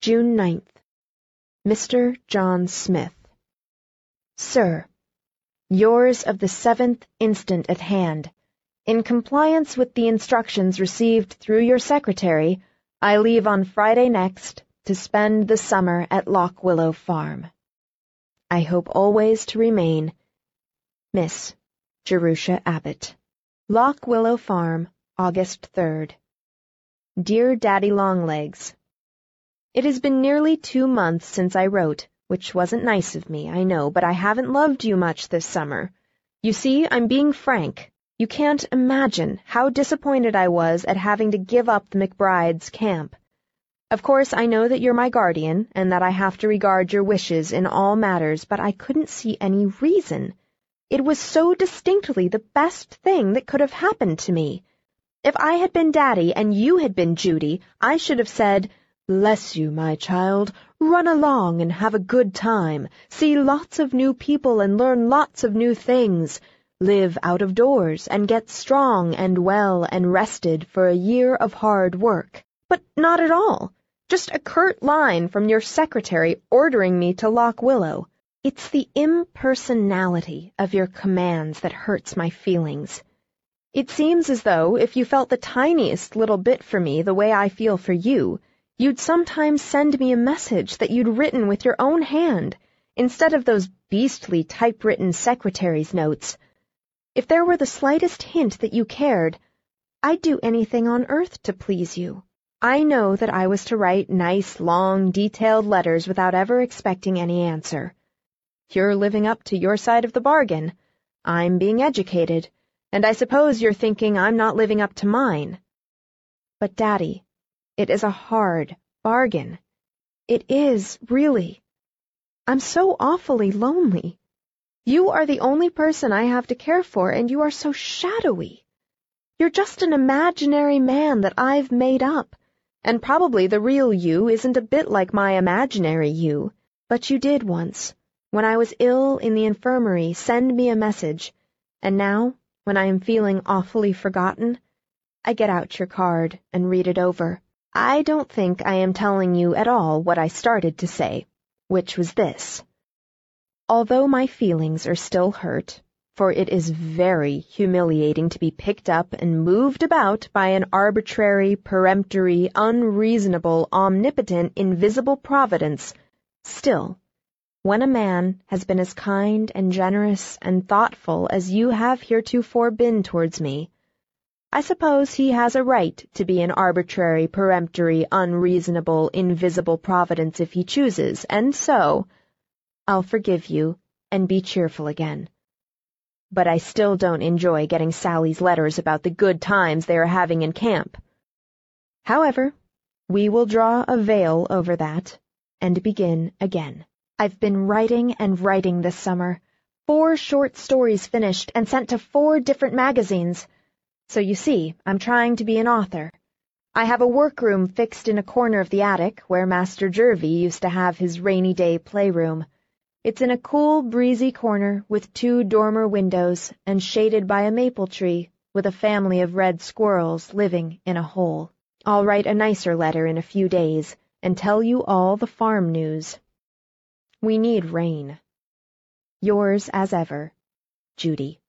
June 9th. Mr. John Smith. Sir, Yours of the 7th instant at hand. In compliance with the instructions received through your secretary, I leave on Friday next to spend the summer at Lock Willow Farm. I hope always to remain Miss Jerusha Abbott. Lock Willow Farm, August 3rd. Dear Daddy Longlegs, It has been nearly two months since I wrote, which wasn't nice of me, I know, but I haven't loved you much this summer. You see, I'm being frank. You can't imagine how disappointed I was at having to give up the McBride's camp. Of course, I know that you're my guardian, and that I have to regard your wishes in all matters, but I couldn't see any reason. It was so distinctly the best thing that could have happened to me. If I had been Daddy and you had been Judy, I should have said, Bless you, my child. Run along and have a good time. See lots of new people and learn lots of new things. Live out of doors and get strong and well and rested for a year of hard work. But not at all. Just a curt line from your secretary ordering me to Lock Willow. It's the impersonality of your commands that hurts my feelings. It seems as though if you felt the tiniest little bit for me the way I feel for you, You'd sometimes send me a message that you'd written with your own hand, instead of those beastly typewritten secretary's notes. If there were the slightest hint that you cared, I'd do anything on earth to please you. I know that I was to write nice, long, detailed letters without ever expecting any answer. You're living up to your side of the bargain. I'm being educated, and I suppose you're thinking I'm not living up to mine. But, Daddy, it is a hard bargain. It is, really. I'm so awfully lonely. You are the only person I have to care for, and you are so shadowy. You're just an imaginary man that I've made up, and probably the real you isn't a bit like my imaginary you, but you did once, when I was ill in the infirmary, send me a message, and now, when I am feeling awfully forgotten, I get out your card and read it over. I don't think I am telling you at all what I started to say, which was this. Although my feelings are still hurt, for it is very humiliating to be picked up and moved about by an arbitrary, peremptory, unreasonable, omnipotent, invisible providence, still, when a man has been as kind and generous and thoughtful as you have heretofore been towards me, I suppose he has a right to be an arbitrary, peremptory, unreasonable, invisible providence if he chooses, and so I'll forgive you and be cheerful again. But I still don't enjoy getting Sally's letters about the good times they are having in camp. However, we will draw a veil over that and begin again. I've been writing and writing this summer. Four short stories finished and sent to four different magazines. So you see, I'm trying to be an author. I have a workroom fixed in a corner of the attic where Master Jervie used to have his rainy day playroom. It's in a cool, breezy corner with two dormer windows and shaded by a maple tree with a family of red squirrels living in a hole. I'll write a nicer letter in a few days and tell you all the farm news. We need rain. Yours as ever, Judy.